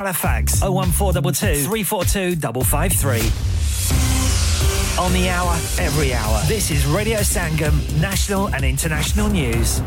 Halifax 01422 342 553. On the hour, every hour. This is Radio Sangam, national and international news.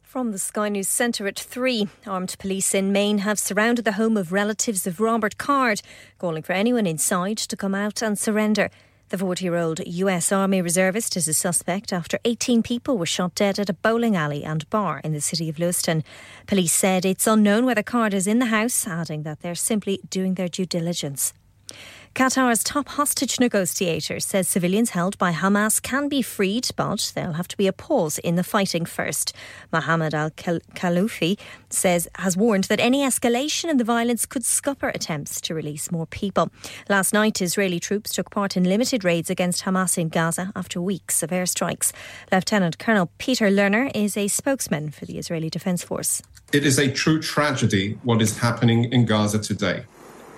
From the Sky News Centre at 3, armed police in Maine have surrounded the home of relatives of Robert Card, calling for anyone inside to come out and surrender. The 40 year old US Army reservist is a suspect after 18 people were shot dead at a bowling alley and bar in the city of Lewiston. Police said it's unknown whether Card is in the house, adding that they're simply doing their due diligence. Qatar's top hostage negotiator says civilians held by Hamas can be freed, but there'll have to be a pause in the fighting first. Mohammed al Khaloufi says has warned that any escalation in the violence could scupper attempts to release more people. Last night, Israeli troops took part in limited raids against Hamas in Gaza after weeks of airstrikes. Lieutenant Colonel Peter Lerner is a spokesman for the Israeli Defense Force. It is a true tragedy what is happening in Gaza today.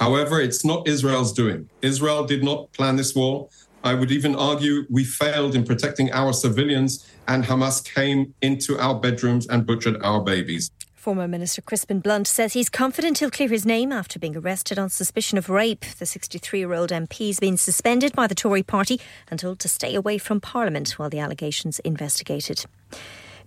However, it's not Israel's doing. Israel did not plan this war. I would even argue we failed in protecting our civilians, and Hamas came into our bedrooms and butchered our babies. Former Minister Crispin Blunt says he's confident he'll clear his name after being arrested on suspicion of rape. The 63 year old MP has been suspended by the Tory party and told to stay away from Parliament while the allegations investigated.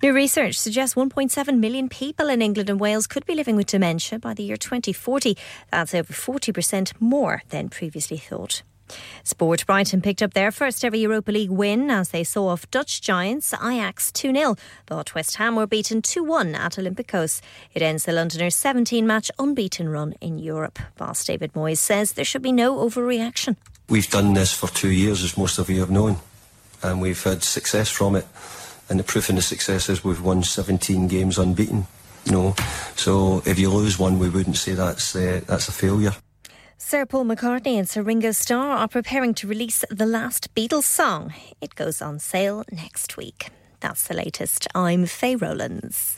New research suggests 1.7 million people in England and Wales could be living with dementia by the year 2040. That's over 40% more than previously thought. Sport Brighton picked up their first ever Europa League win as they saw off Dutch giants Ajax 2 0. But West Ham were beaten 2 1 at Olympiacos. It ends the Londoners' 17 match unbeaten run in Europe. Boss David Moyes says there should be no overreaction. We've done this for two years, as most of you have known, and we've had success from it and the proof in the success is we've won 17 games unbeaten. Know, so if you lose one, we wouldn't say that's uh, that's a failure. Sir Paul McCartney and Sir Ringo Starr are preparing to release the last Beatles song. It goes on sale next week. That's the latest. I'm Faye Rowlands.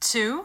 Two.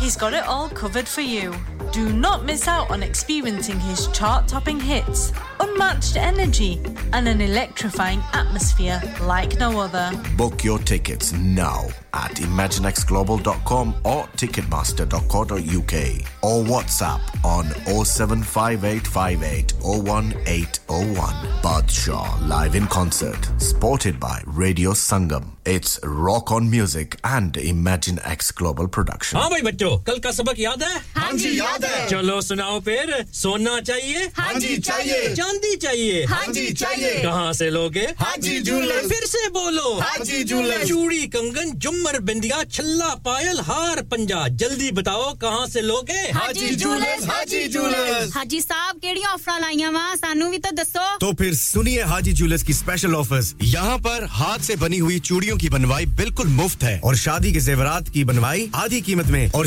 He's got it all covered for you. Do not miss out on experiencing his chart topping hits, unmatched energy, and an electrifying atmosphere like no other. Book your tickets now at imaginexglobal.com or ticketmaster.co.uk or WhatsApp on 07585801801. 01801. Badshaw live in concert, supported by Radio Sangam. It's rock on music and Imagine X Global production. ہاں جی یاد ہے۔ چلو سناؤ پھر سونا چاہیے؟ ہاں جی چاہیے۔ چاندی چاہیے۔ ہاں, ہاں جی, جی، چاہیے۔ کہاں سے لوگے ہاں جی پھر سے بولو۔ ہاں جی چوڑی کنگن جمر بندیا چھلا پائل ہار پنجا۔ جلدی بتاؤ کہاں سے لوگے ہاں جی, ہاں جی، جولے ہاں, جی، ہاں جی صاحب کیڑی آفر لائی وا سانو بھی تو دسو۔ تو پھر سنیے ہاجی جولس کی اسپیشل آفرز یہاں پر ہاتھ سے بنی ہوئی چوڑیوں کی بنوائی بالکل مفت ہے۔ اور شادی کے زیورات کی بنوائی آدھی قیمت میں اور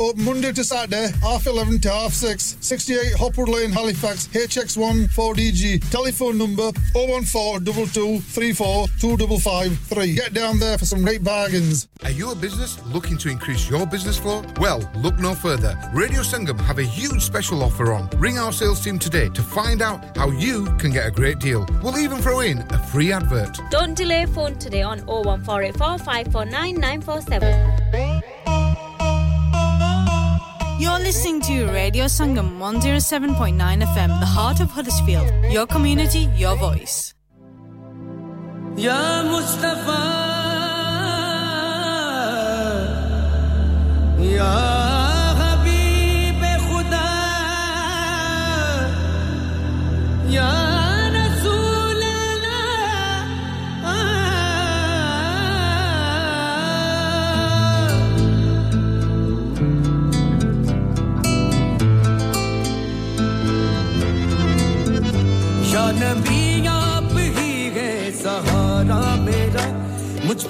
open Monday to Saturday, half 11 to half 6, 68 Hopwood Lane, Halifax, HX1 4DG. Telephone number 014 22 Get down there for some great bargains. Are you a business looking to increase your business flow? Well, look no further. Radio Sangam have a huge special offer on. Ring our sales team today to find out how you can get a great deal. We'll even throw in a free advert. Don't delay phone today on 01484549947. 947. You're listening to Radio Sangam 107.9 FM, the heart of Huddersfield. Your community, your voice. Ya Mustafa Ya Habib Khuda Ya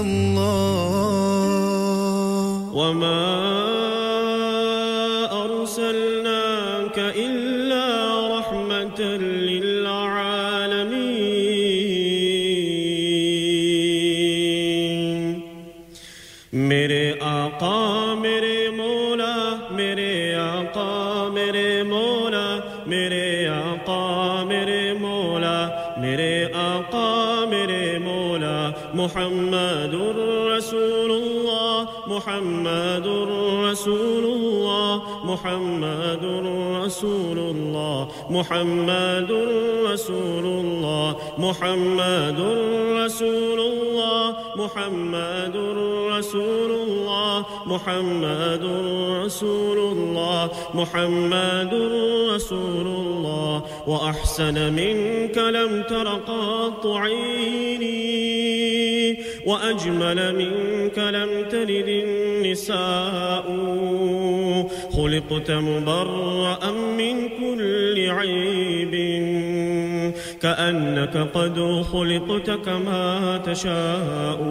الله. وما محمد رسول الله محمد رسول الله محمد رسول الله محمد رسول الله محمد رسول الله محمد رسول الله محمد رسول الله. وأحسن منك لم تر قط عيني وأجمل منك لم تلد النساء. خلقت مبرأ من كل عيب. كأنك قد خلقت كما تشاء.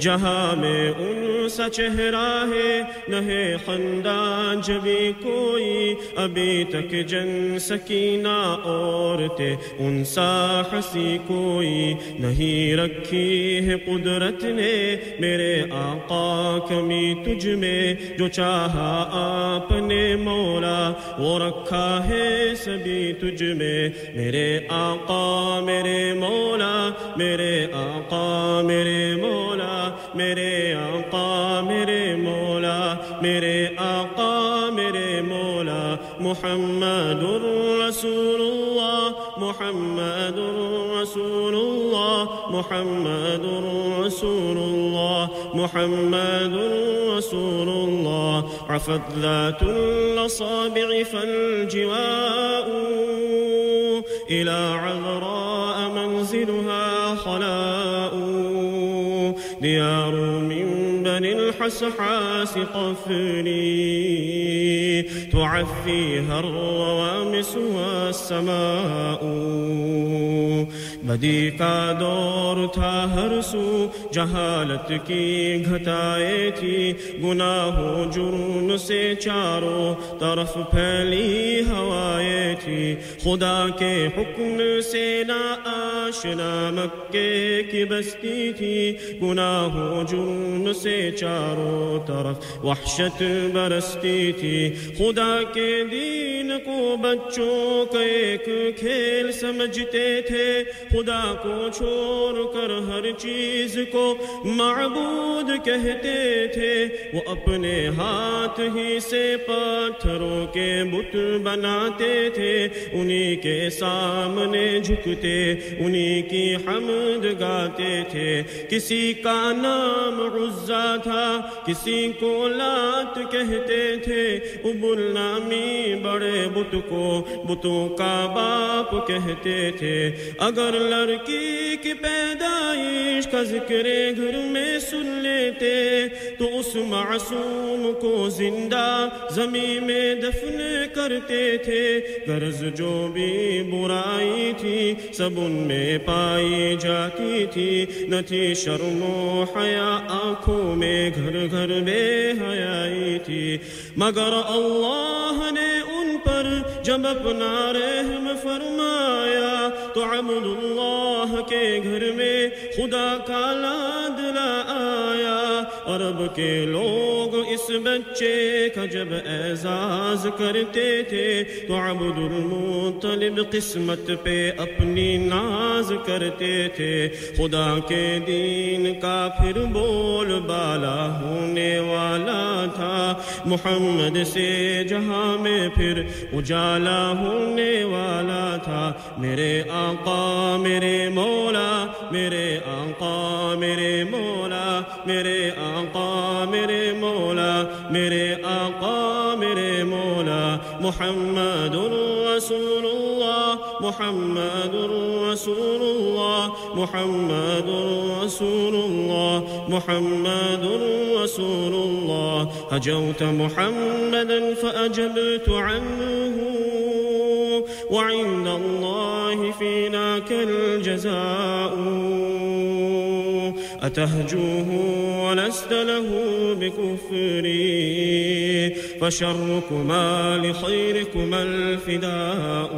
جہاں میں ان سا چہرہ ہے، نہ خندان جبھی کوئی۔ ابھی تک جن سکینہ عورتیں ان سا ہنسی کوئی نہیں رکھی ہے قدرت نے۔ میرے آقا کمی تجھ میں، جو چاہا آپ نے مولا، وہ رکھا ہے سبھی تجھ میں۔ میرے آقا میرے مولا میرے آقا میرے مولا میرے آقا میرے مولا میرے آقا میرے مولا محمد رسول اللہ محمد رسول الله محمد رسول الله محمد رسول الله عفت ذات الأصابع فالجواء إلى عذراء منزلها خلاء. ديار من بني الحسحاس قفري تعفيها الروامس والسماء بدی کا دور تھا ہر سو، جہالت کی گھٹائے تھی۔ گناہوں جرم سے چاروں طرف پھیلی ہوائیں تھی۔ خدا کے حکم سے نا آشنا مکے کی بستی تھی۔ گناہوں جرم سے چاروں طرف وحشت برستی تھی۔ خدا کے دین کو بچوں کا ایک کھیل سمجھتے تھے۔ خدا کو چھوڑ کر ہر چیز کو معبود کہتے تھے، وہ اپنے ہاتھ ہی سے پتھروں کے بت بناتے تھے، انہی کے سامنے جھکتے، انہی کی حمد گاتے تھے۔ کسی کا نام عزا تھا، کسی کو لات کہتے تھے۔ ابل نامی بڑے بت کو، بتوں کا باپ کہتے تھے۔ اگر لڑکی کی پیدائش کا ذکر گھر میں سن لیتے، تو اس معصوم کو زندہ زمین میں دفن کرتے تھے۔ غرض جو بھی برائی تھی، سب ان میں پائی جاتی تھی۔ نہ تھی شرم و حیا آنکھوں میں گھر گھر بے حیائی تھی۔ مگر اللہ نے ان پر جب اپنا رحم فرمایا تو عبد اللہ کے گھر میں خدا کا لادلا آیا۔ عرب کے لوگ اس بچے کا جب اعزاز کرتے تھے تو عبد المطلب قسمت پہ اپنی ناز کرتے تھے۔ خدا کے دین کا پھر بول بالا ہونے والا تھا۔ محمد سے جہاں میں پھر اجالا ہونے والا تھا۔ میرے آقا، میرے مولا، میرے آقا، میرے مولا، میرے آقا میرے مولا میرے آقا میرے مولا. محمد رسول اللہ محمد رسول اللہ محمد رسول اللہ محمد رسول الله. هجوت محمدا فأجبت عنه. وعند الله فيناك الجزاء. أتهجوه ولست له بكفري فشركما لخيركما الفداء.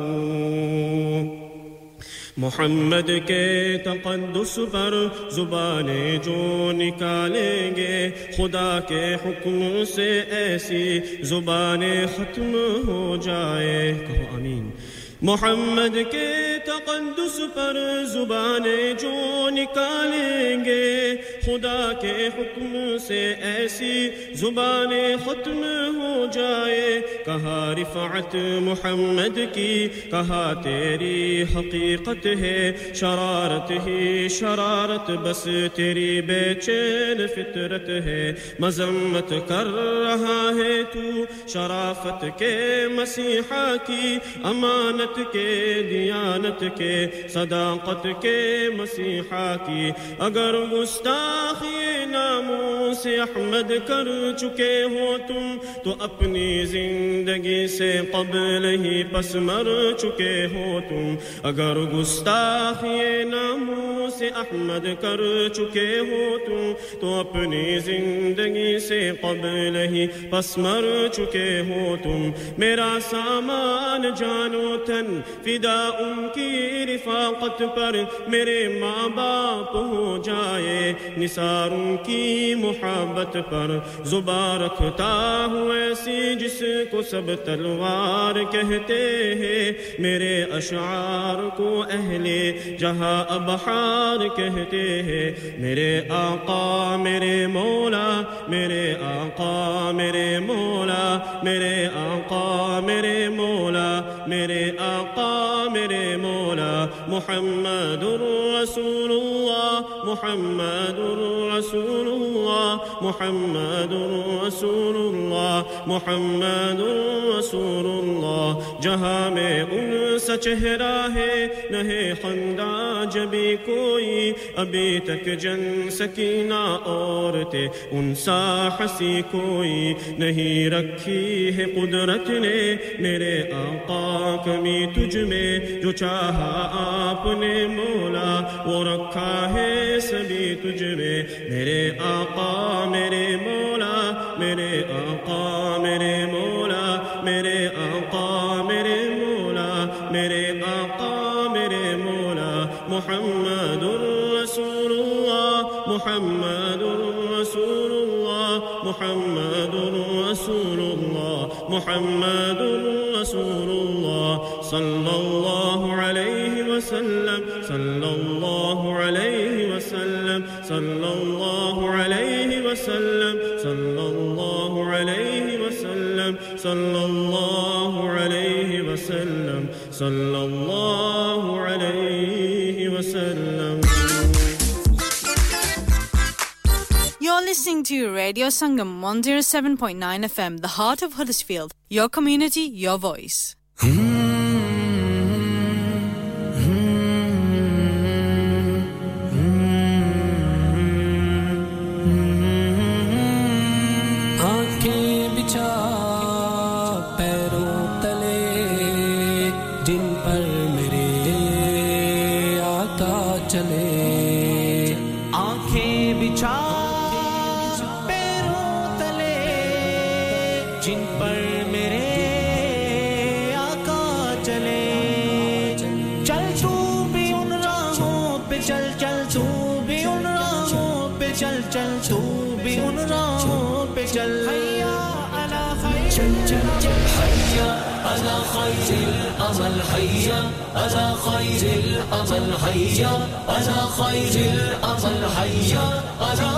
محمد کے تقدس پر زبانیں جو نکالیں گے خدا کے حکم سے ایسی زبانیں ختم ہو جائے کہو آمین محمد کے تقدس پر زبانیں جو نکالیں گے، خدا کے حکم سے ایسی زبانیں ختم ہو جائے۔ کہا رفعت محمد کی، کہا تیری حقیقت ہے۔ شرارت ہی شرارت، بس تیری بے چین فطرت ہے۔ مذمت کر رہا ہے تو شرافت کے مسیحا کی امانت کے، دیانت کے، صداقت کے مسیحا کی۔ اگر گستاخی ناموں سے احمد کر چکے ہو تم، تو اپنی زندگی سے قبل ہی پس مر چکے ہو تم۔ اگر گستاخی ناموں سے احمد کر چکے ہو تم، تو اپنی زندگی سے قبل ہی پس مر چکے ہو تم۔ میرا سامان جانو تن فدا ان کی رفاقت پر میرے ماں باپ ہو جائے۔ نثار ان کی محبت پر زباں رکھتا ہوں ایسی جس کو سب تلوار کہتے ہیں۔ میرے اشعار کو اہل جہاں ابحار کہتے ہیں۔ میرے آقا، میرے مولا، میرے آقا، میرے مولا، میرے آقا، میرے مولا۔ میرے آقا، میرے مولا محمد رسول اللہ محمد رسول اللہ محمد رسول اللہ محمد رسول اللہ جہاں میں ان سا چہرہ ہے نہ خندہ جبھی کوئی۔ ابھی تک جن سکینہ عورتیں، ان سا ہنسی کوئی نہیں رکھی ہے قدرت نے۔ میرے آقا کمی تجھ میں جو چاہا آپ نے مولا، وہ رکھا ہے سبھی تجھ میں۔ میرے آقا، میرے مولا، میرے آقا، میرے مولا، میرے آقا، میرے مولا، میرے آقا، میرے مولا۔ محمد رسول اللہ محمد رسول اللہ محمد رسول اللہ محمد رسول صلى الله عليه وسلم صلى الله عليه وسلم صلى الله عليه وسلم صلى الله عليه وسلم صلى الله عليه وسلم صلى الله عليه وسلم You're listening to Radio Sangam 107.9 FM, the heart of Huddersfield. Your community, your voice. Hmm. حیا على خير الأمل حیا على خير الأمل حیا على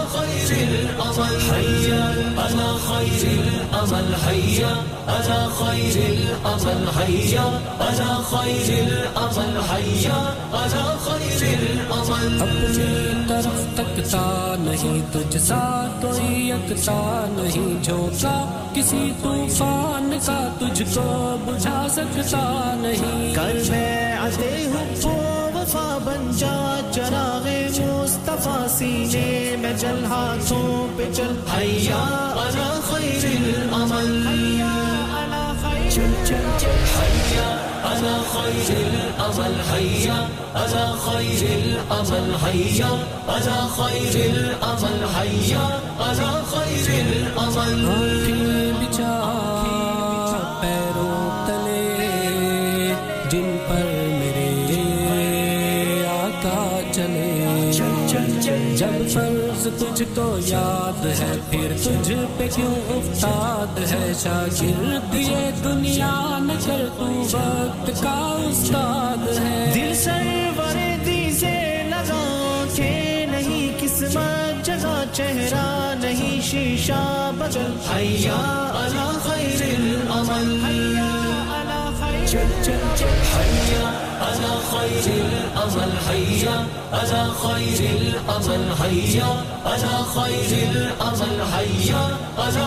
خير الأمل حیا على خير الأمل حیا على خير الأمل حیا على خير الأمل حیا على خير الأمل. اپنی طرف تکتا نہیں تجھ سا کوئی یکتا نہیں جھوکا کسی طوفان کا تجھ کو بجھا سکتا نہیں۔ کر میں آتے ہوں وفا بن جا چراغ المصطفى سيني مجلها توبجل هيا على خير الأمل. هيا على خير الأمل. هيا على خير الأمل. هيا على خير الأمل. هيا على خير الأمل. في بجاه فرض تجھ کو یاد ہے، پھر تجھ پہ کیوں افتاد ہے؟ شاگرد یہ دنیا نہ کر تو وقت کا استاد ہے۔ دل سرور دی سے لگا کے نہیں، قسمت جگہ چہرہ نہیں، شیشہ بدل حیا على خیر العمل۔ حیا على خیر چل چل چل۔ حیا أنا خير الأمل حيا. أنا خير الأمل حيا. أنا خير الأمل حيا. أنا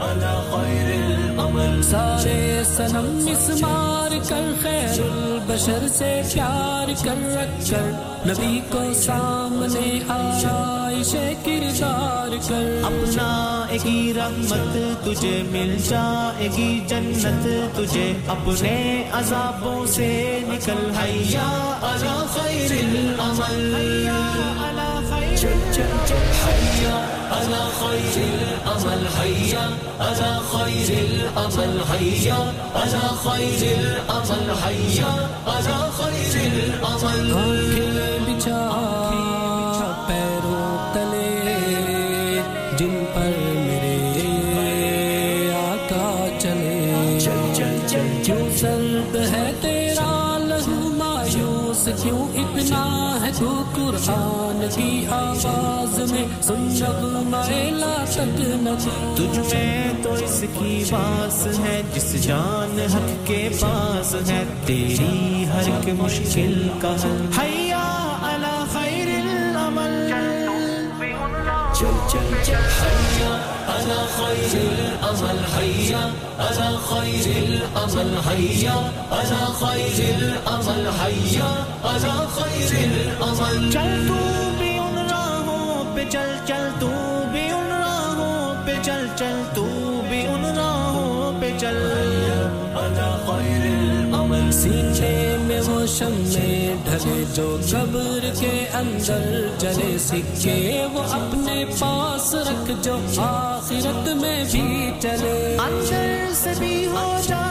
أنا خير سارے سنم مسمار کر خیر البشر سے پیار کر رکھ کر نبی کو سامنے آرائش کردار کر اپنا ایگی رحمت تجھے مل جائے گی، جنت تجھے اپنے عذابوں سے نکل حیا على خیر العمل۔ حيا على خير الأمل حيا على خير الأمل حيا على خير الأمل حيا على خير الأمل سن شب میلا شک نہ تجھ میں تو اس کی باس ہے، جس جان حق کے پاس ہے، تیری ہر ایک مشکل کا حیا علی خیر العمل۔ چل چل چل۔ حیا علی خیر العمل، حیا علی خیر العمل، حیا علی خیر العمل، حیا علی خیر العمل۔ چل چل تو بھی ان راہوں پہ چل چل تو بھی ان راہوں پہ چل۔ سینے میں وہ شمع ڈھلے جو قبر کے اندر جلے۔ سکے وہ اپنے پاس رکھ جو آخرت میں بھی چلے۔ اندر سے بھی ہو جا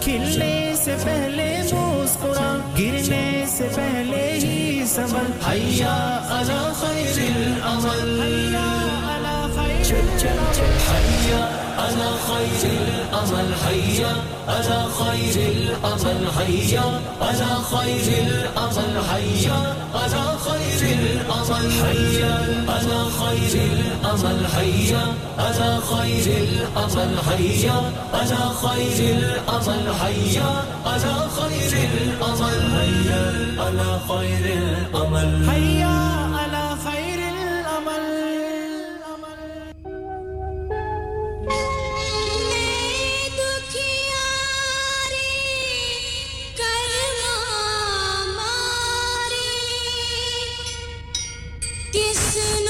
کھلنے سے پہلے وہ مسکرا گرنے سے پہلے ہی سبل حیا علی خیر العمل۔ چل چل چل۔ حیا على خير الأمل هيا على خير الأمل هيا على خير الأمل هيا على خير الأمل هيا على خير الأمل هيا على خير الأمل هيا على خير الأمل هيا على خير الأمل هيا على خير الأمل حیا Listen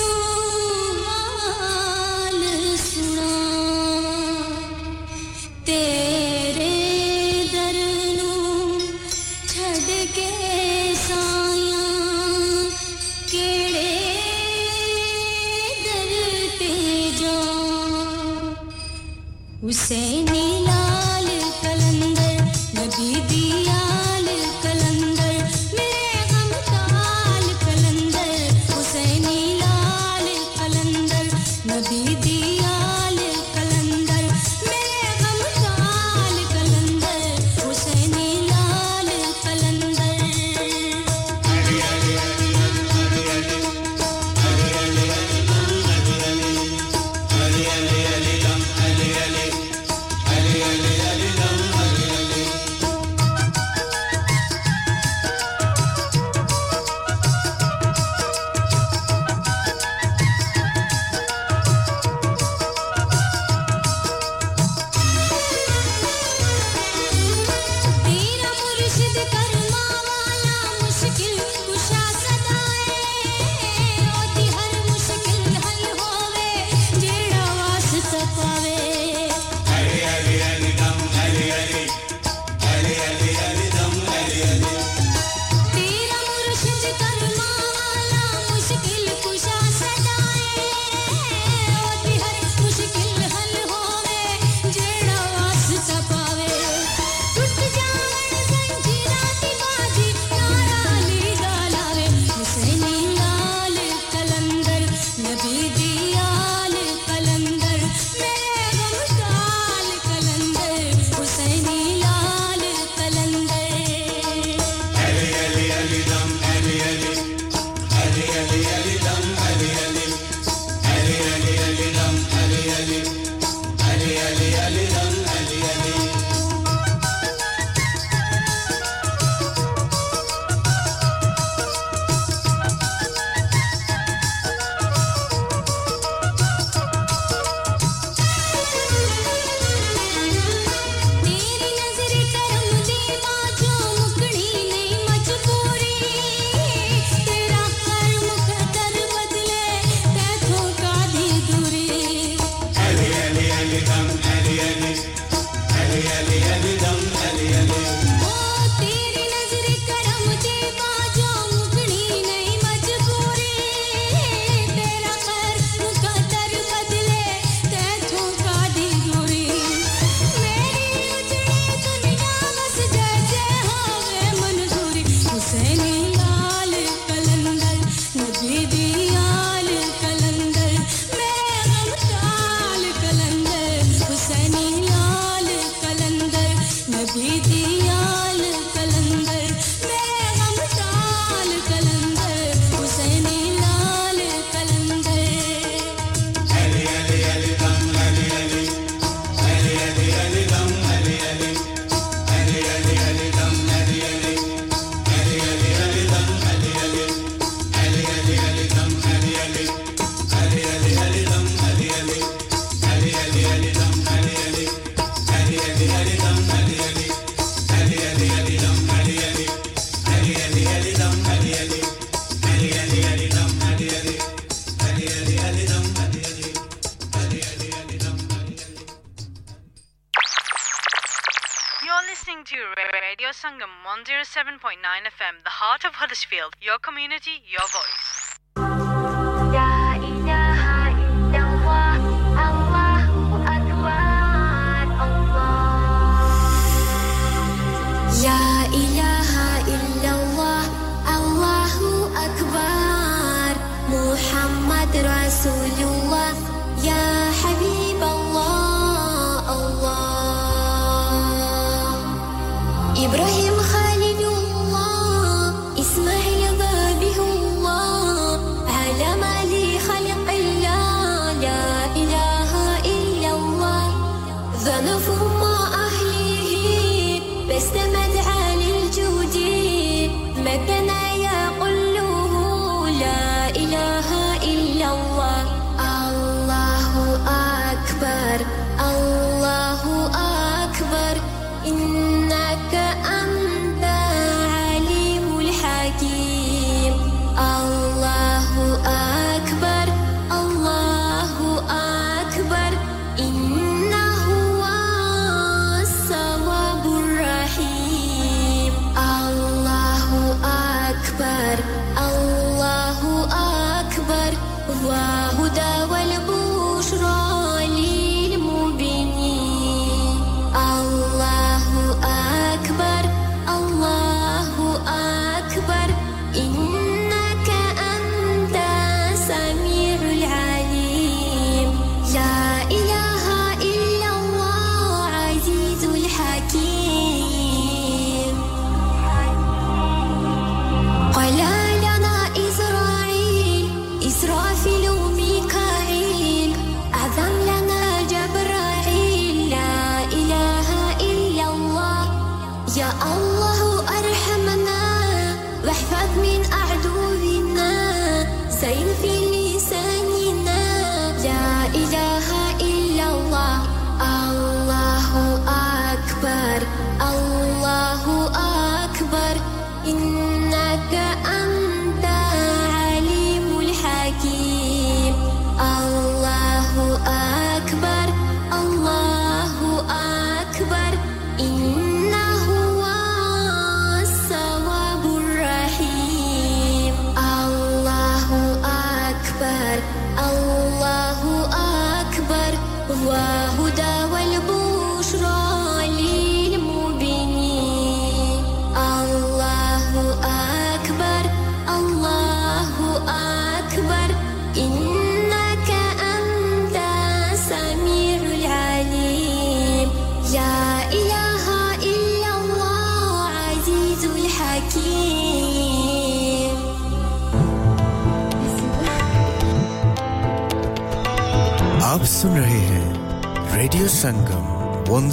دنچی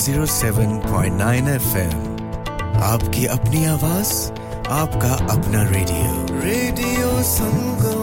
zero seven point nine F M آپ کی اپنی آواز، آپ کا اپنا ریڈیو۔ ریڈیو سنگم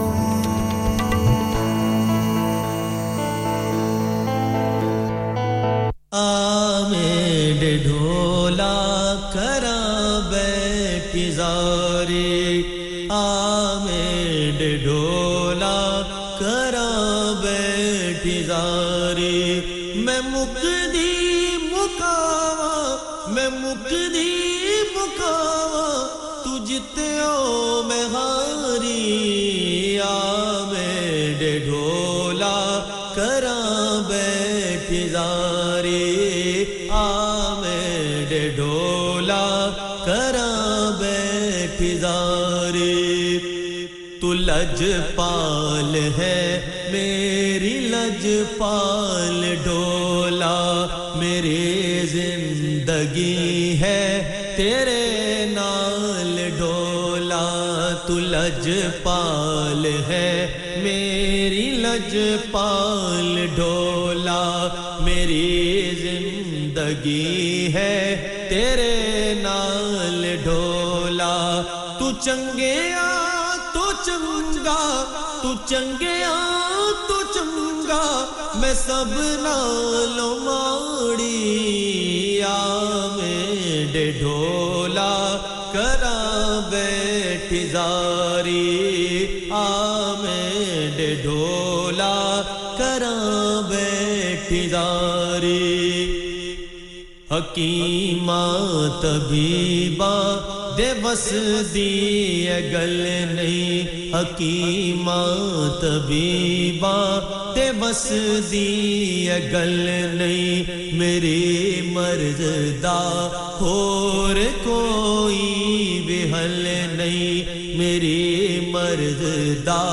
پال ہے، میری لج پال ڈولا میری زندگی ہے، تیرے نال ڈولا، تو لج پال ہے، میری لج پال ڈولا، میری زندگی ہے، تیرے نال ڈولا، تو چنگے چنگیا تو چنگا، میں سب نالو ماڑی میں ڈھولا کرا بیٹھ زاری۔ آ میں ڈھولا کرا بیٹھی زاری۔ حکیمہ تبیبہ دے بس دی گل نہیں، حکیمہ طبیبہ، دے بس دی گل نہیں میری مرد دا ہور کوئی بھی حل نہیں میری مرد دا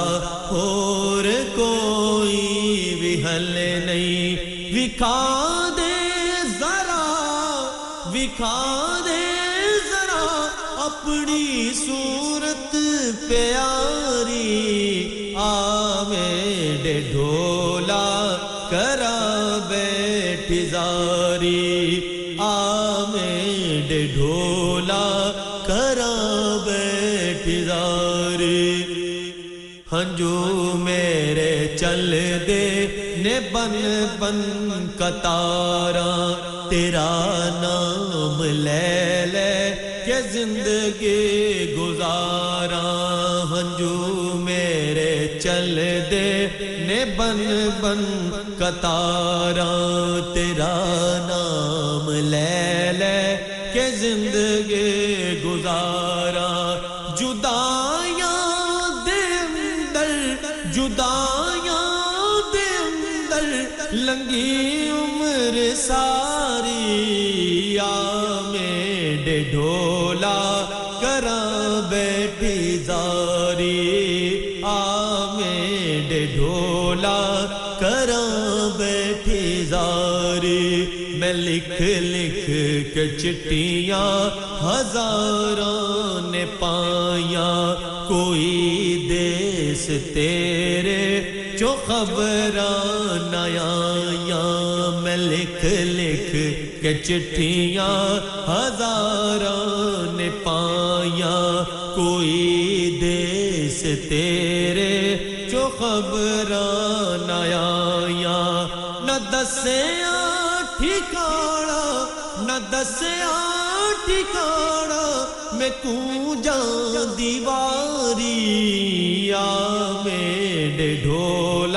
ہور کوئی بھی حل نہیں۔ وکھا دے ذرا، وکھا پیاری آ میرے ڈھولا کرا بیٹھ زاری آ میرے ڈھولا کرا بیٹھ زاری ہنجو میرے چل دے نے بن بن کتارا تیرا نام لے لے کہ زندگی گزارا بن بن کتارا تیرا نام لے لے کہ زندگی گزارا۔ لکھ لکھ کے چٹیاں ہزاروں نے پایا۔ کوئی دیس تیرے جو خبر نیا میں لکھ لکھ کے چٹھیاں ہزاروں نے پایا۔ کوئی دیس تیرے جو خبر نیا نہ دسیا ٹھکانا دس دسیا ٹھکانا میں کو جا دیواری یا میرے ڈھول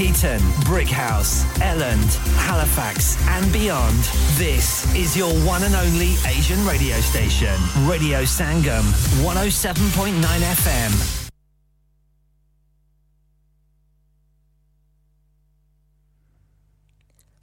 Cleckheaton, Brickhouse, Elland, Halifax, and beyond. This is your one and only Asian radio station, Radio Sangam, 107.9 FM.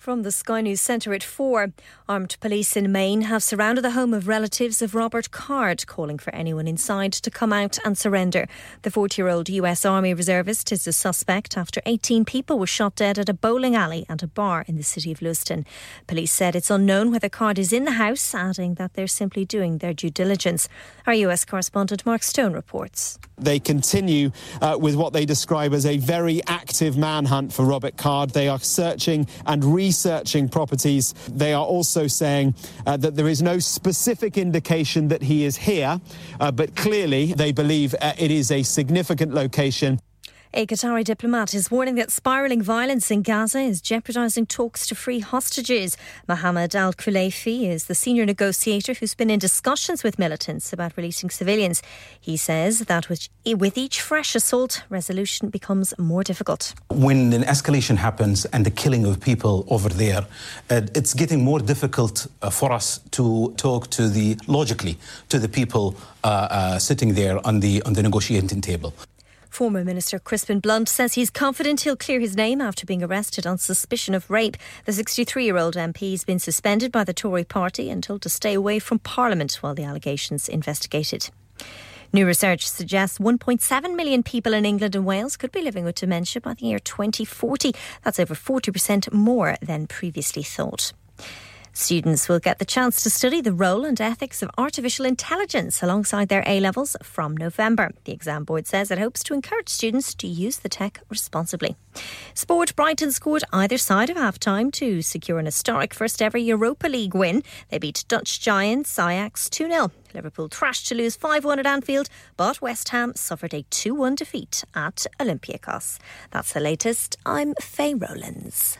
From the Sky News Centre at 4, armed police in Maine have surrounded the home of relatives of Robert Card, calling for anyone inside to come out and surrender. The 40 year old US Army reservist is a suspect after 18 people were shot dead at a bowling alley and a bar in the city of Lewiston. Police said it's unknown whether Card is in the house, adding that they're simply doing their due diligence. Our US correspondent Mark Stone reports. They continue uh, with what they describe as a very active manhunt for Robert Card. They are searching and researching properties. They are also saying uh, that there is no specific indication that he is here, uh, but clearly they believe uh, it is a significant location. A Qatari diplomat is warning that spiralling violence in Gaza is jeopardising talks to free hostages. Mohammed Al Khulaifi is the senior negotiator who's been in discussions with militants about releasing civilians. He says that with, with each fresh assault, resolution becomes more difficult. When an escalation happens and the killing of people over there, uh, it's getting more difficult uh, for us to talk to the logically to the people uh, uh sitting there on the on the negotiating table. Former Minister Crispin Blunt says he's confident he'll clear his name after being arrested on suspicion of rape. The 63 year old MP has been suspended by the Tory party and told to stay away from Parliament while the allegations investigated. New research suggests 1.7 million people in England and Wales could be living with dementia by the year 2040. That's over 40% more than previously thought. Students will get the chance to study the role and ethics of artificial intelligence alongside their A levels from November. The exam board says it hopes to encourage students to use the tech responsibly. Sport Brighton scored either side of half time to secure an historic first ever Europa League win. They beat Dutch giants Ajax 2 0. Liverpool thrashed to lose 5 1 at Anfield, but West Ham suffered a 2 1 defeat at Olympiacos. That's the latest. I'm Faye Rowlands.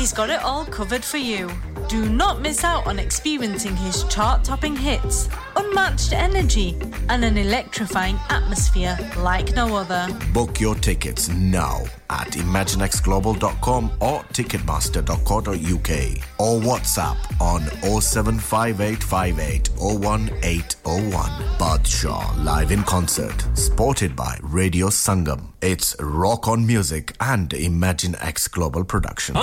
He's got it all covered for you. Do not miss out on experiencing his chart topping hits, unmatched energy, and an electrifying atmosphere like no other. Book your tickets now at imaginexglobal.com or ticketmaster.co.uk or WhatsApp on 07585801801. Badshaw live in concert, supported by Radio Sangam. It's rock on music and Imagine X Global production.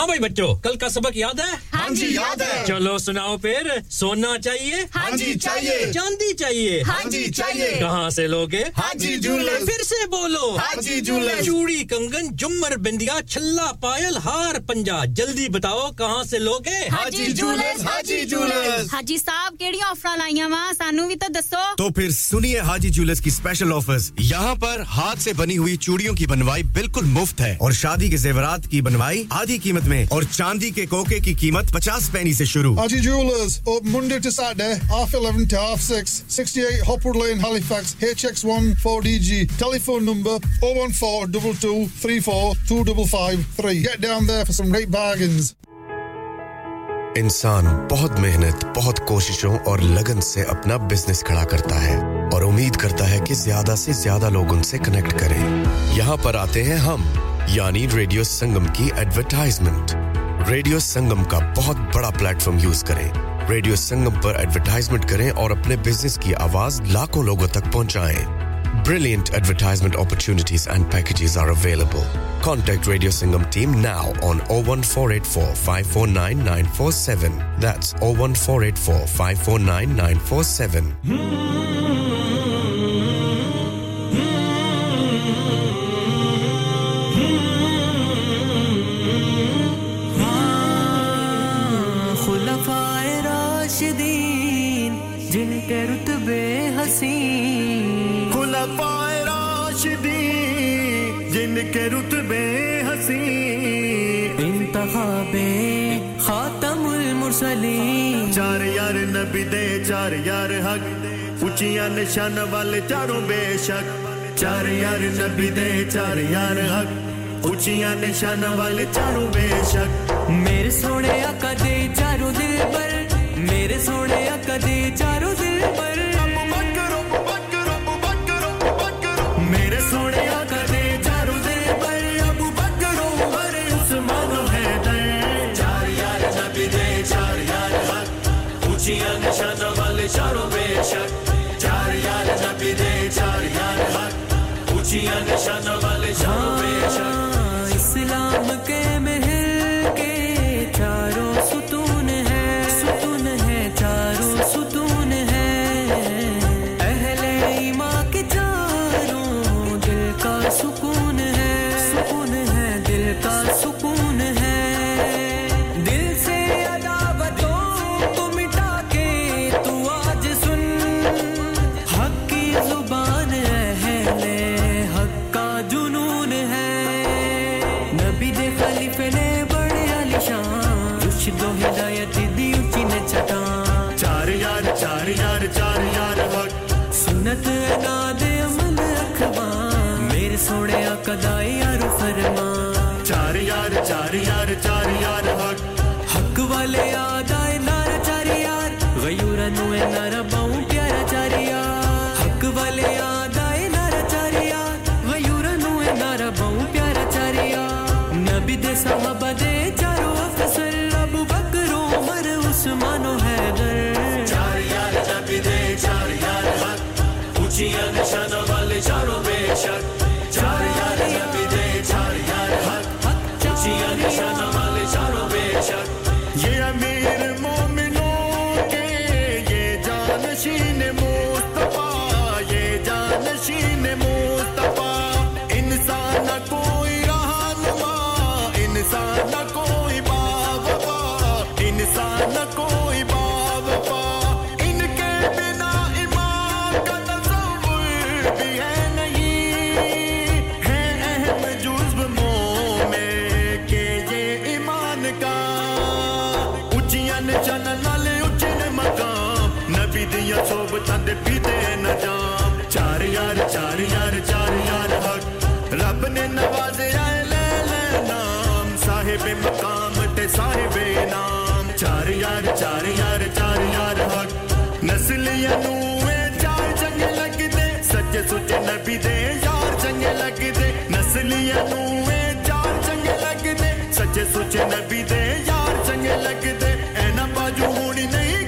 Ah, ہاں جی یاد ہے چلو سناؤ پھر سونا چاہیے ہاں جی چاہیے چاندی چاہیے ہاں جی چاہیے کہاں سے لوگے ہاں جی جولر پھر سے بولو ہاں جی جولر چوڑی کنگن جمر بندیا چھلا پائل ہار پنجا جلدی بتاؤ کہاں سے لوگے ہاں جی جولر ہاں جی جولر حاجی صاحب کیڑی آفر لائیاں وا سانو بھی تو دسو تو پھر سنیے حاجی جولس کی اسپیشل آفرز یہاں پر ہاتھ سے بنی ہوئی چوڑیوں کی بنوائی بالکل مفت ہے اور شادی کے زیورات کی بنوائی آدھی قیمت میں اور چاندی کے کوکے کی قیمت پچاس پینی سے شروع Jewelers, open Monday to Saturday, half 11 to half 6, 68 Hopwood Lane, Halifax, HX1 4DG. Telephone number 014 22 34 2553. Get down there for some great bargains. انسان بہت محنت بہت کوششوں اور لگن سے اپنا بزنس کھڑا کرتا ہے اور امید کرتا ہے کہ زیادہ سے زیادہ لوگ ان سے کنیکٹ کریں یہاں پر آتے ہیں ہم یعنی ریڈیو سنگم کی ایڈورٹائزمنٹ ریڈیو سنگم کا بہت بڑا پلیٹ فارم یوز کریں۔ ریڈیو سنگم پر ایڈورٹائزمنٹ کریں اور اپنے بزنس کی آواز لاکھوں لوگوں تک پہنچائیں۔ Brilliant advertisement opportunities and packages are available contact Radio Sangam team now on O one four eight four five four nine nine four seven O one four eight four five four nine nine four seven نبی دے چار یار حق اچیاں نشان والے چاروں بے شک چار یار نبی دے چار یار حق اچیاں نشان والے چاروں بے شک میرے سونے آقا دے چاروں دل پر میرے سونے آقا دے چاروں خوشیاں نشہ دمل چاروں بے شک چار یار نبی دے، چار یار حق۔ خوشیاں نشہ دمل چاروں بے کدائے یار فرما چار یار چار یار چار یار حق حق والے یاد آئے نار چار یار غیورا نوے نارا باؤں پیارا چار یار حق والے یاد آئے نارا چار یار غیورا نوے نارا باؤں پیارا چار یار نبی دے صاحب پہ مقام تے سارے بے نام۔ چار یار چار یار چار یار حق۔ چار جنگ لگ دے سچے سچے نبی دے یار جنگ لگ دے چار جنگ لگ دے سچے سچے نبی دے باجو نہیں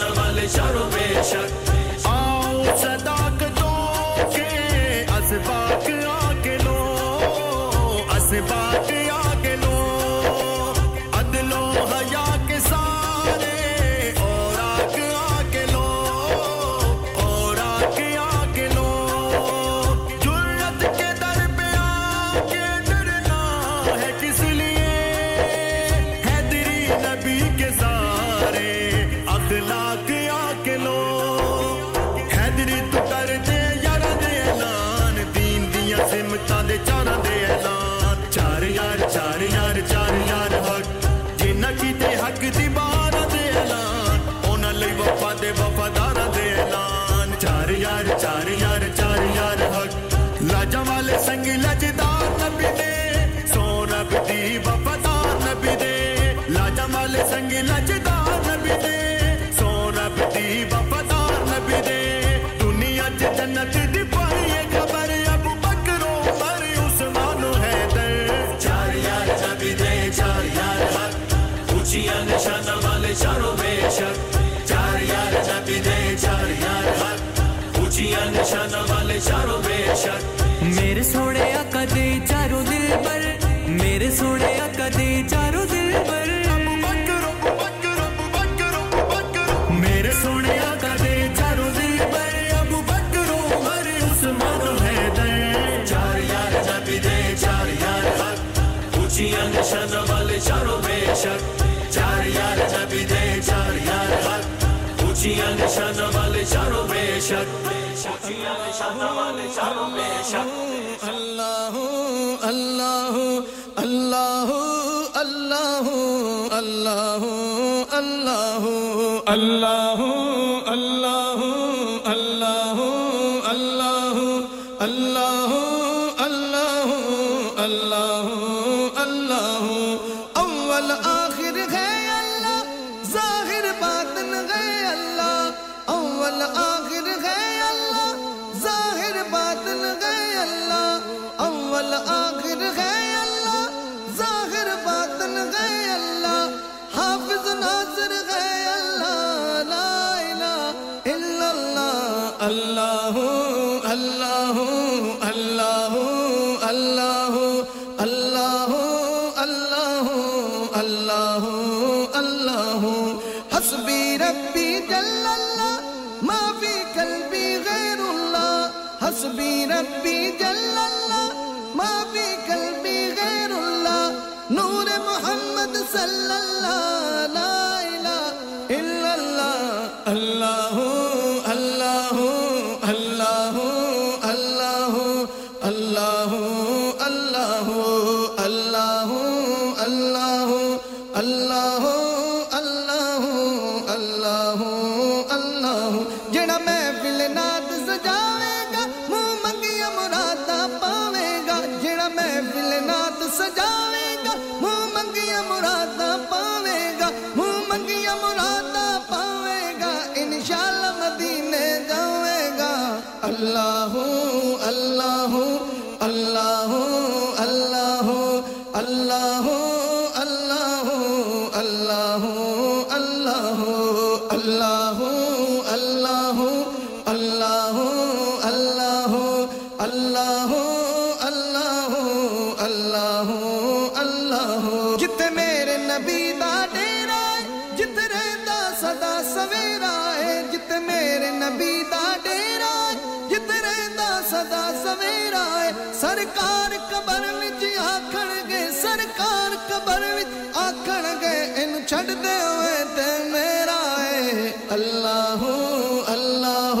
دغل شر و آؤ صداقتوں کے لو آکلوں اسباق چاروں بے شک چار یار چاپی دے چار یار ہاتھ چار نشانہ والے چاروں بے شک میرے سونے آقا دے چار شن والے چاروں بے شک اللہ اللہ اللہ اللہ اللہ اللہ اللہ قبر وچ آکھن گئے ان چھڈ دے ہوئے تے میرا اے اللہ اللہ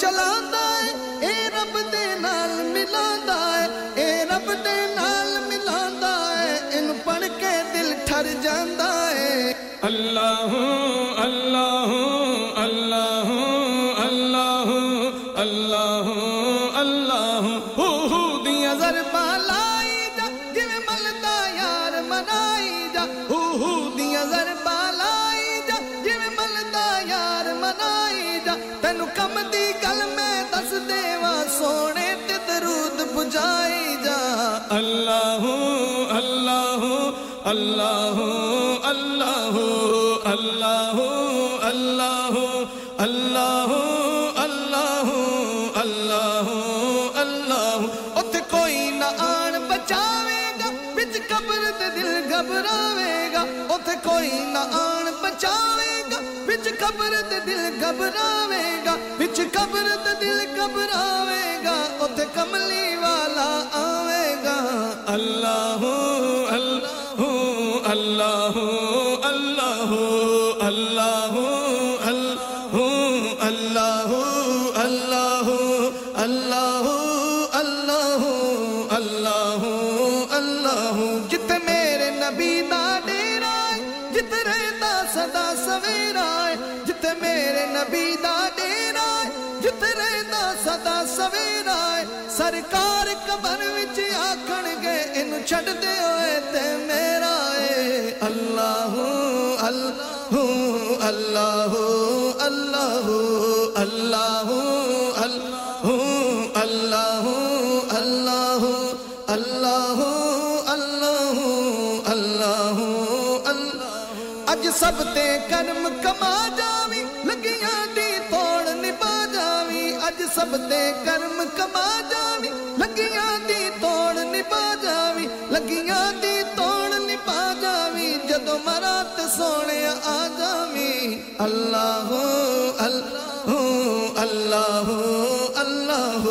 چلاتا ہے اے رب دے نال ملاندا ہے اے رب دے نال ملاندا ہے ان پڑھ کے دل ٹھر جاندا ہے اللہ اللہ جائے جا اللہ اللہ اللہ اللہ اللہ اللہ اللہ اللہ اللہ اللہ اتھے کوئی نہ آن بچاوے گا، بچ قبر تے دل گھبراوے گا اتھے کوئی نہ آن بچاوے گا بچ قبر تے دل گھبراوے گا بچ قبر تے دل گھبراوے گا اتھے کملی والا آوے گا اللہ اللہ اللہ اللہ اللہ اللہ اللہ اللہ اللہ اللہ اللہ جت میرے نبی دا رہتا سویرا ہے جت میرے نبی دا ڈیرا ہے جت رہتا سدا سویرا ہے سرکار قبر وچ آکھن گے ان چھڈ دے ہوئے تے میرا ہے اللہ اللہ اللہ اللہ اللہ اللہ سب تے کرم کما جاوی لگیاں دی توڑ نبا جاوی اج سب تے کرم کما جاوی لگیاں دی توڑ نبا جاوی لگیاں دی توڑ نبا جاوی جدو مرات سونے آ جاوی اللہ اللہ اللہ اللہ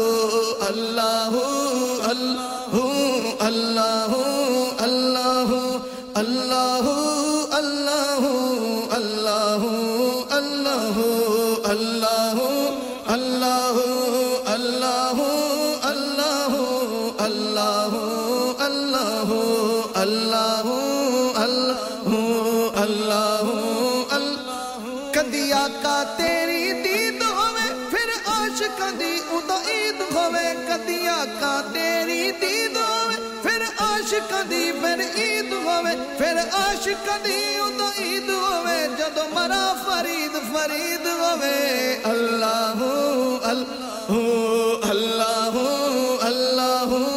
اللہ اللہ عاشقاں دی پھر عید ہوے پھر عاشقاں دی اودوں عید ہوے جدوں مرا فرید فرید ہوے اللہ اللہ اللہ اللہ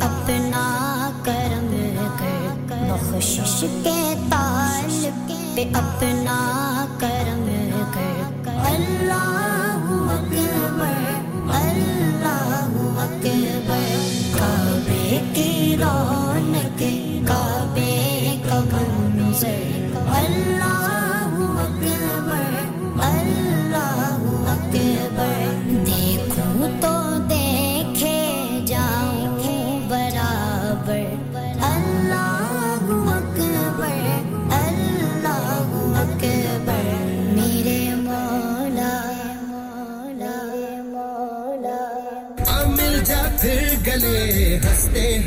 اپنا کرم کر بخشش کے تال پہ اپنا کرم کر اللہ اکبر اللہ اکبر، کعبے کی رو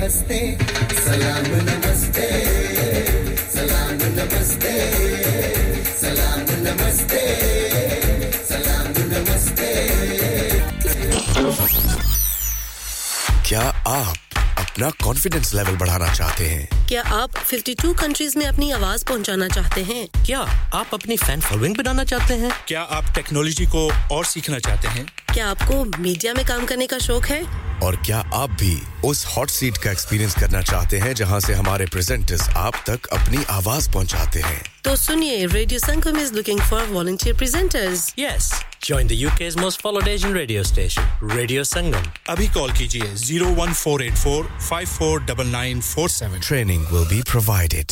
ہنستے۔ سلام نمستے۔ سلام نمستے۔ سلام نمستے۔ سلام نمستے۔ کیا آپ اپنا کانفیڈینس لیول بڑھانا چاہتے ہیں؟ کیا آپ 52 کنٹریز میں اپنی آواز پہنچانا چاہتے ہیں؟ کیا آپ اپنی فین فالوئنگ بنانا چاہتے ہیں؟ کیا آپ ٹیکنالوجی کو اور سیکھنا چاہتے ہیں؟ کیا آپ کو میڈیا میں کام کرنے کا شوق ہے؟ اور کیا آپ بھی اس ہاٹ سیٹ کا ایکسپیرینس کرنا چاہتے ہیں جہاں سے ہمارے پریزنٹرز آپ تک اپنی آواز پہنچاتے ہیں؟ تو سنیے Radio Sangam is looking for volunteer presenters yes join the U K's most followed Asian radio station Radio Sangam ابھی کال کیجیے 01484549947 ٹریننگ ول بی پرووائڈڈ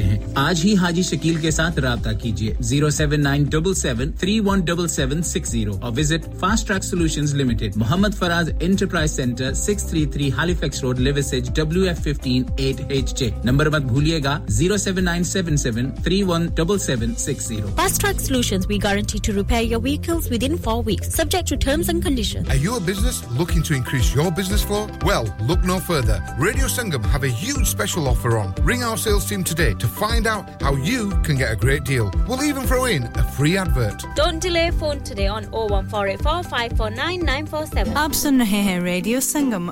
ہیں۔ سکتے ہیں۔ آج ہی حاجی شکیل کے ساتھ رابطہ کیجیے۔ Zero seven nine double seven three one double seven six zero اور visit fast track solution limited. Muhammad Faraz enterprise centre six three three Halifax road Liversedge W F fifteen eight H J. Number مت بھولیے گا۔ Zero seven nine seven seven three one double seven six zero. Fast track solution we guarantee to repair your vehicles within four weeks subject to terms and condition Are you a business looking to increase your business flow? Well, look no further. Radio Sangam have a huge special offer on. Ring our sales team today to find out how you can get a great deal. We'll even throw in a free advert. Don't delay phone today on 01484 549 nahehe Radio Sangam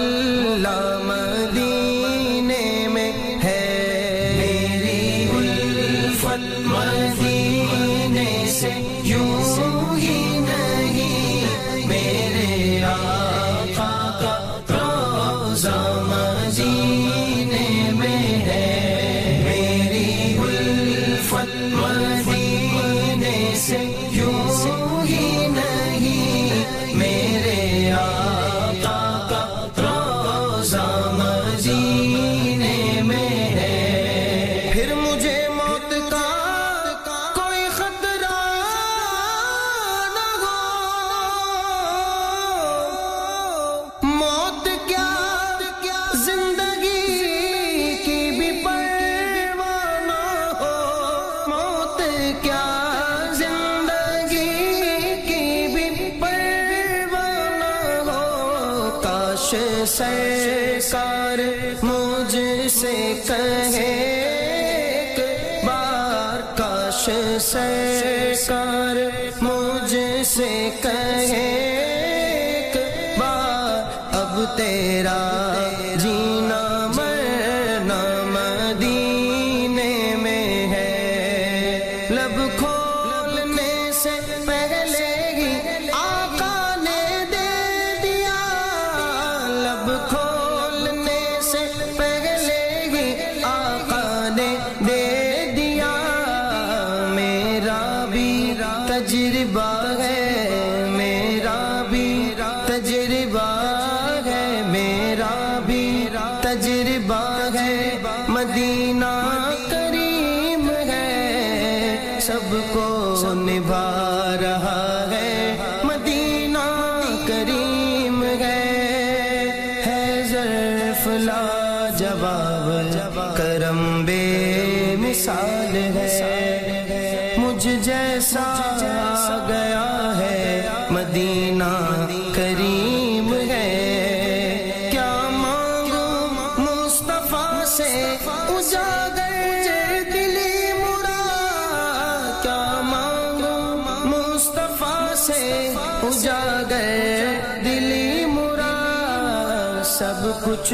اللہ مدینہ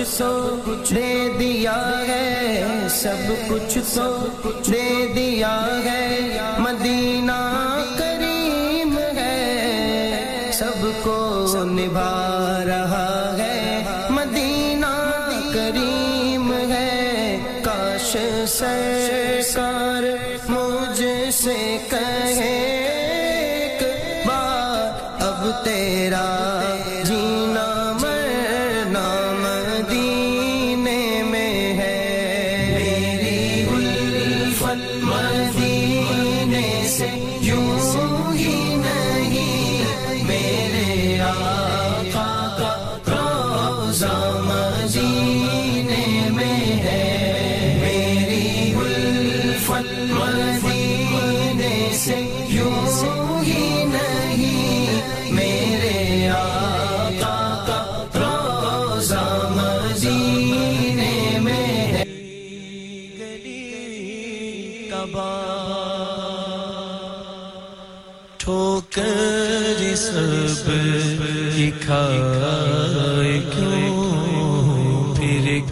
سو کچھ دے دیا ہے سب کچھ سو کچھ دے دیا ہے۔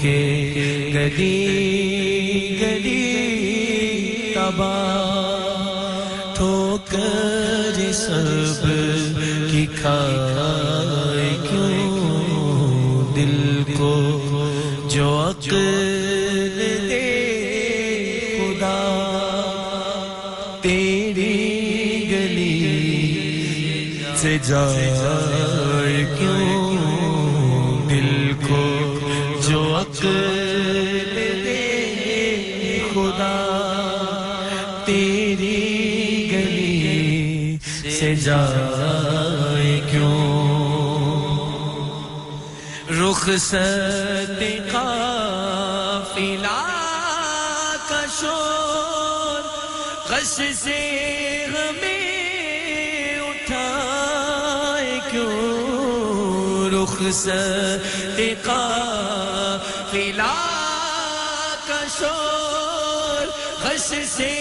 کے گلی گلی تبا ٹھو کر سب کی کھائے کیوں؟ دل کو جو عقل دے خدا، تیری گلی سے جائے رخصت قافلہ کا شور غش سے ہمیں اٹھائے کیوں رخصت قافلہ کا شور غش سے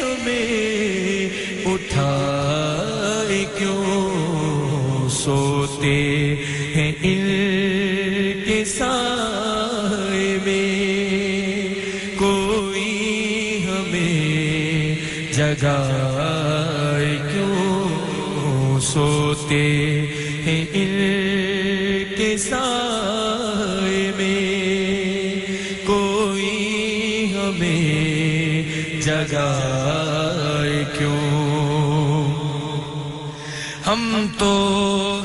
ہمیں اٹھائے کیوں سوتے جگائے کیوں سوتے ہیں ان کے سائے میں؟ کوئی ہمیں جگائے کیوں؟ ہم تو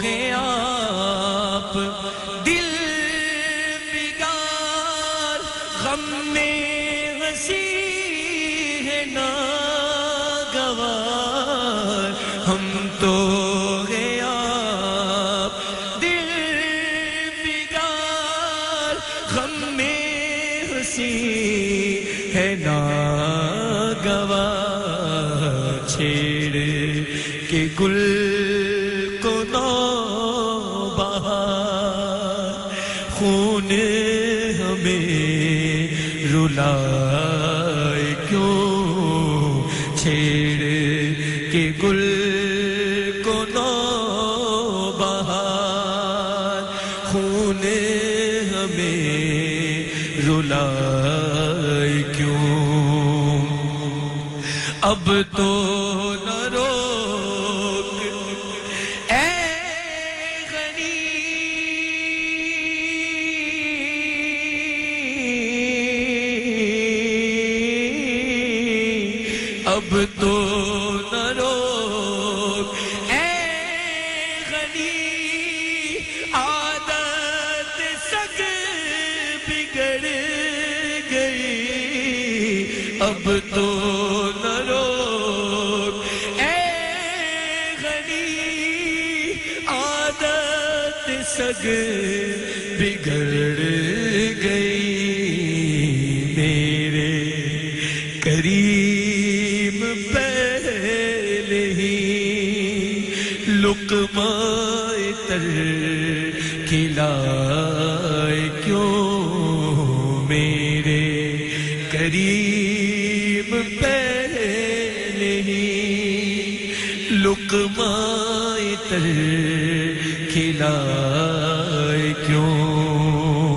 کھلائے کیوں؟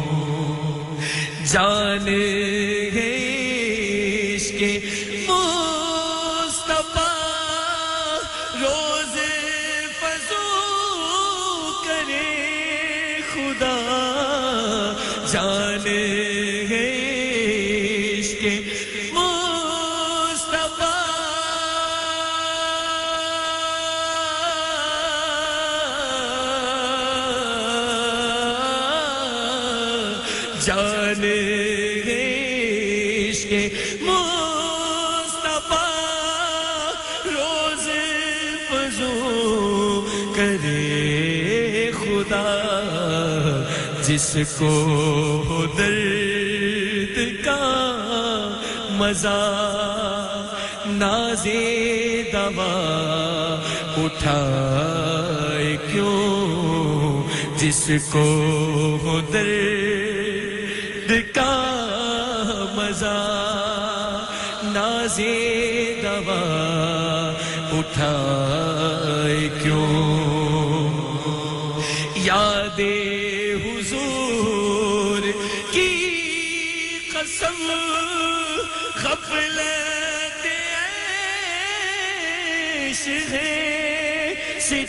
جانے جس کو درد کا مزہ نازے دوا اٹھائے کیوں؟ جس کو درد کا مزہ نازے دوا اٹھائے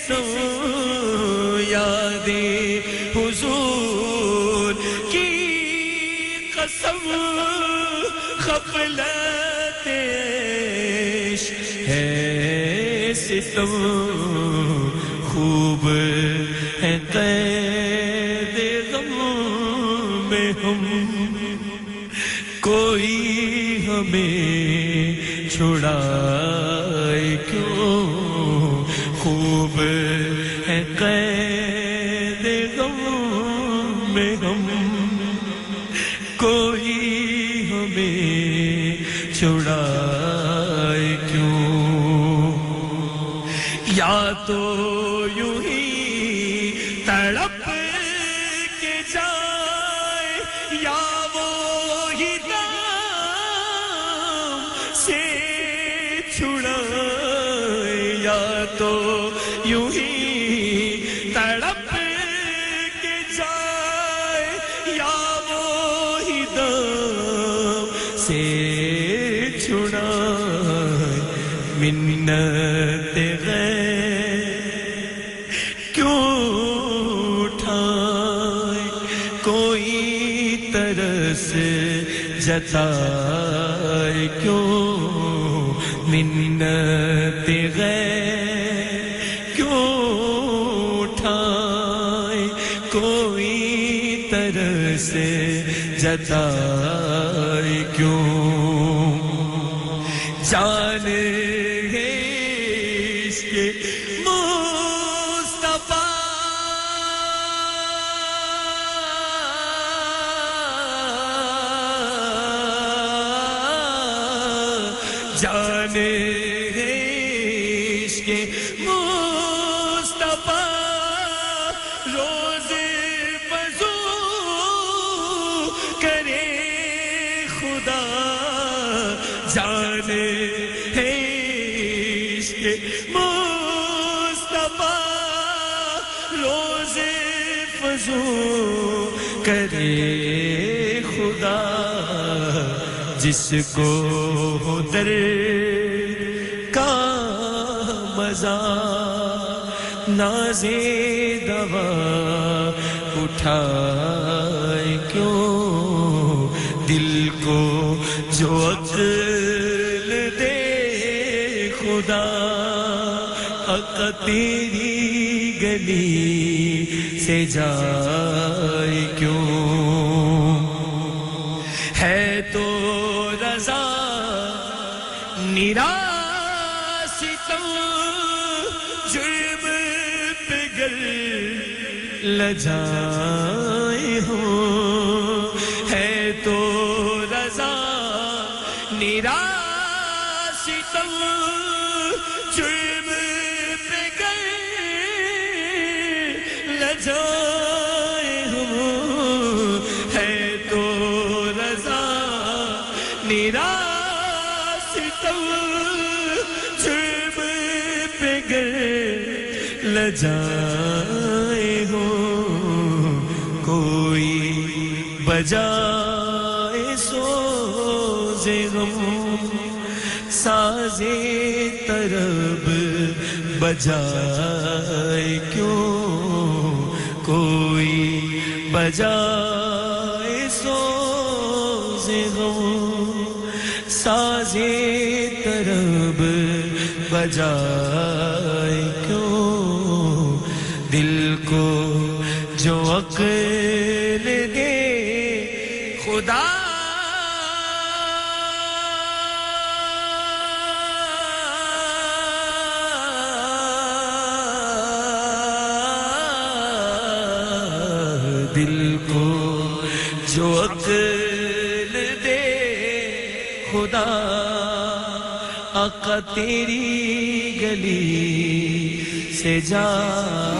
ستم یاد حضور کی قسم غفلت ہے ستم خوب ہے قید غم میں ہم کوئی ہمیں چھڑائے سائے کیوں؟ منت غیر کیوں اٹھائے؟ کوئی طرح سے جتائے کرے خدا، جس کو در کا مزہ نازے دوا اٹھائے کیوں؟ دل کو جو عقل دے خدا حق تیری گلی سے جائے کیوں؟ ہے تو رضا ستم جرم پگل لجائے ہوں جائے ہو، کوئی بجائے سوز غم، سازے طرب بجائے کیوں؟ کوئی بجائے سوز غم، سازے طرب بجائے تیری گلی سے جان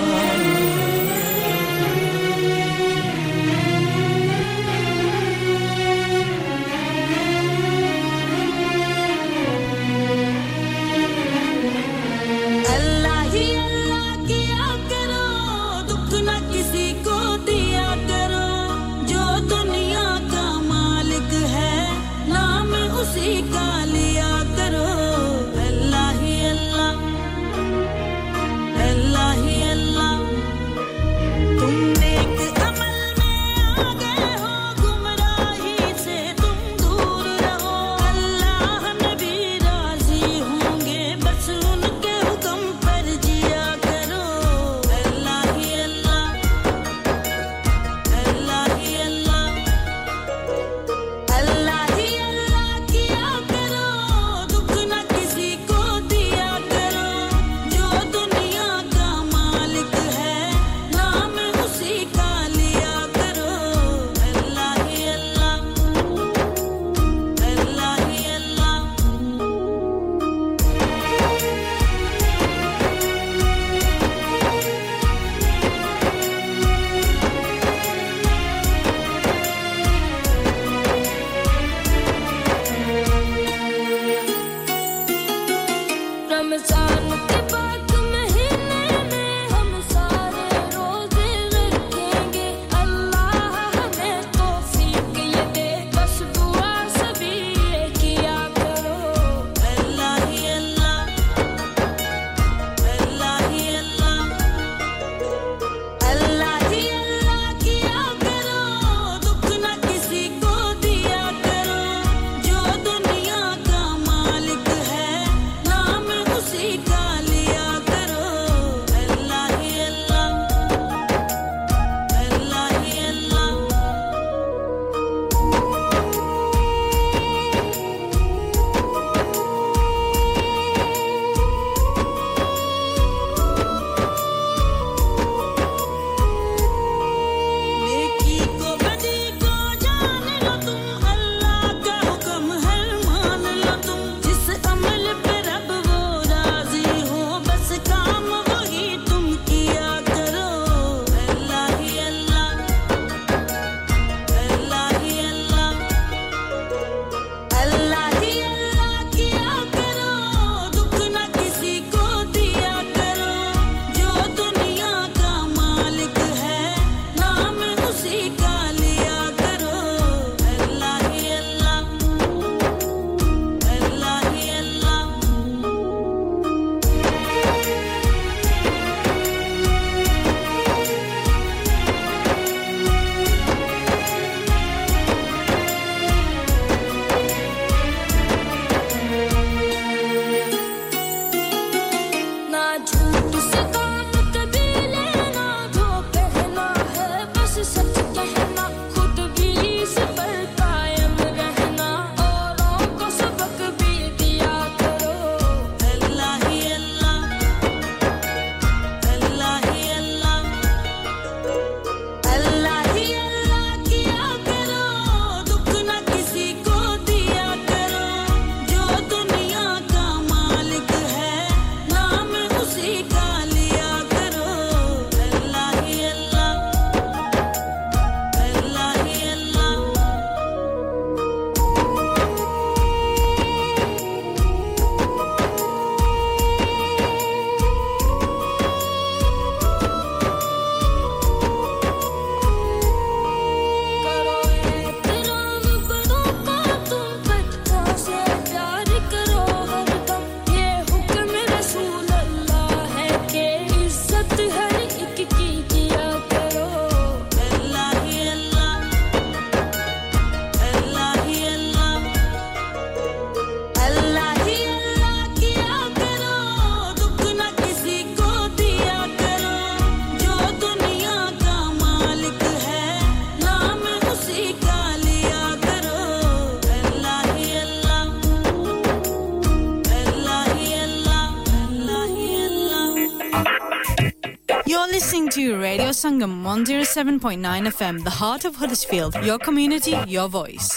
Radio Sangam 107.9 FM, the heart of Huddersfield, your community, your voice.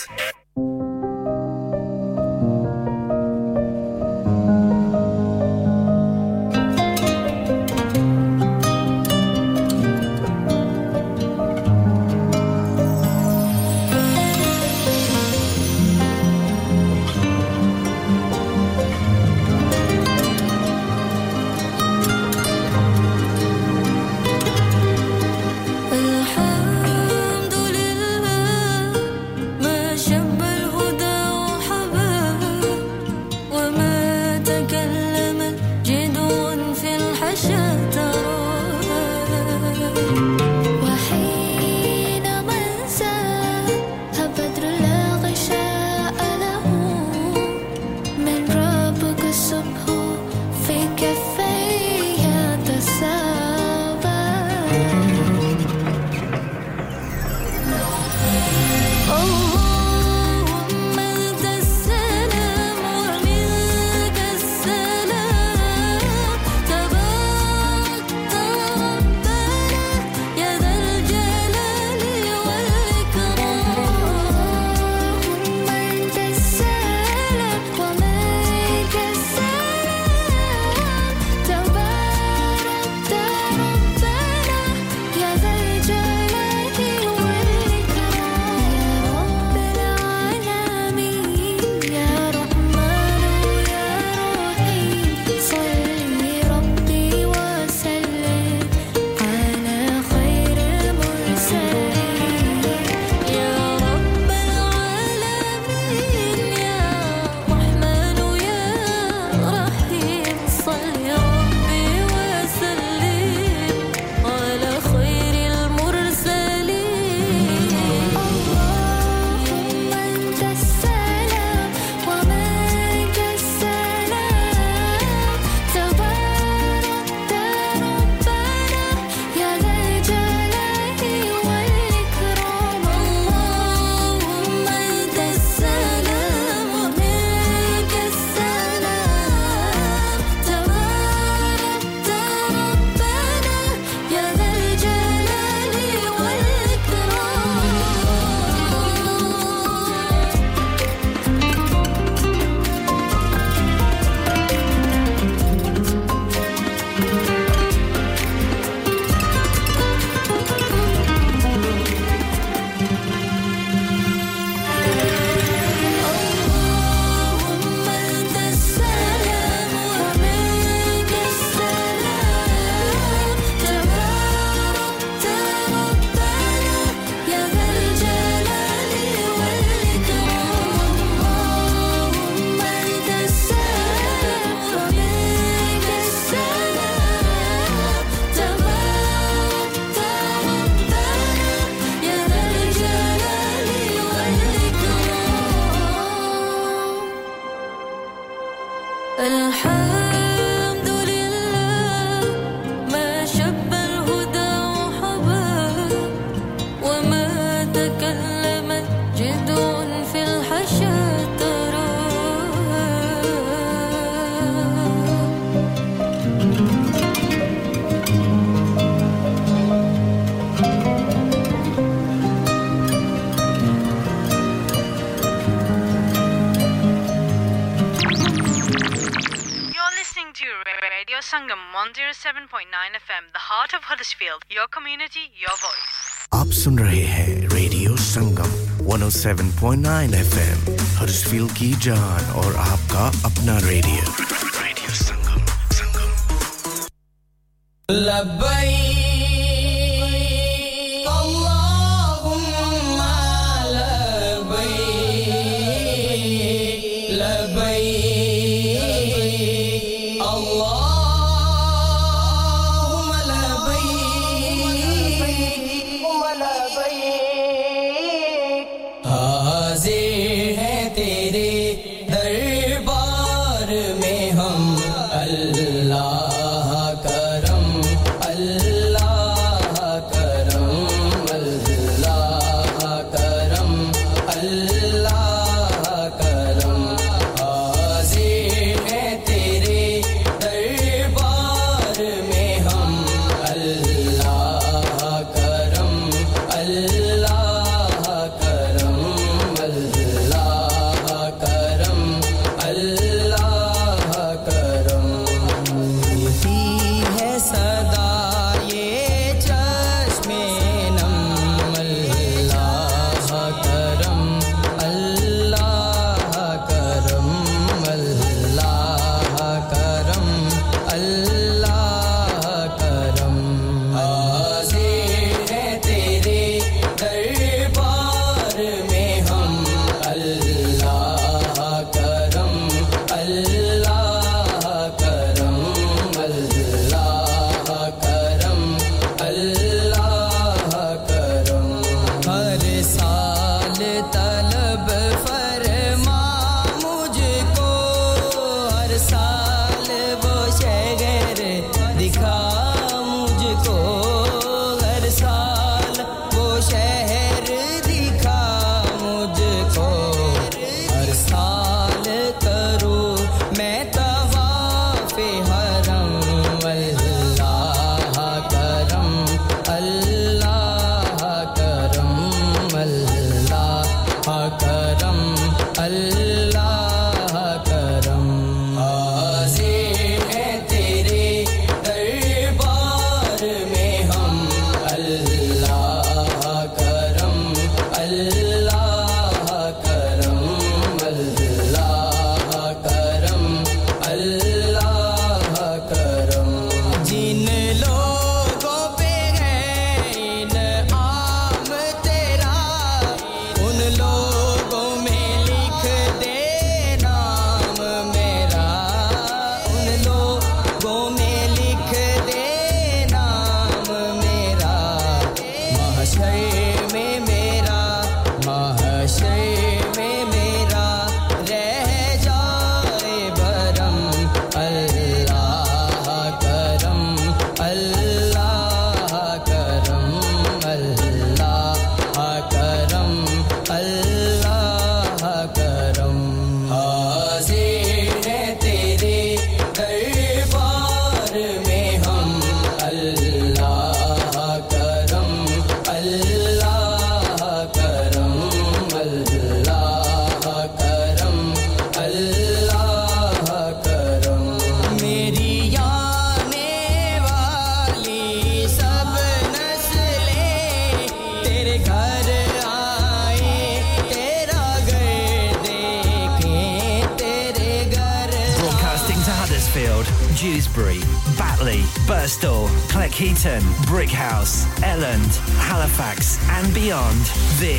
Your community your voice آپ سن رہے ہیں ریڈیو سنگم 107.9 ایف ایم ہر فیل کی جان اور آپ کا اپنا ریڈیو۔ ریڈیو سنگم سنگم۔ لبائی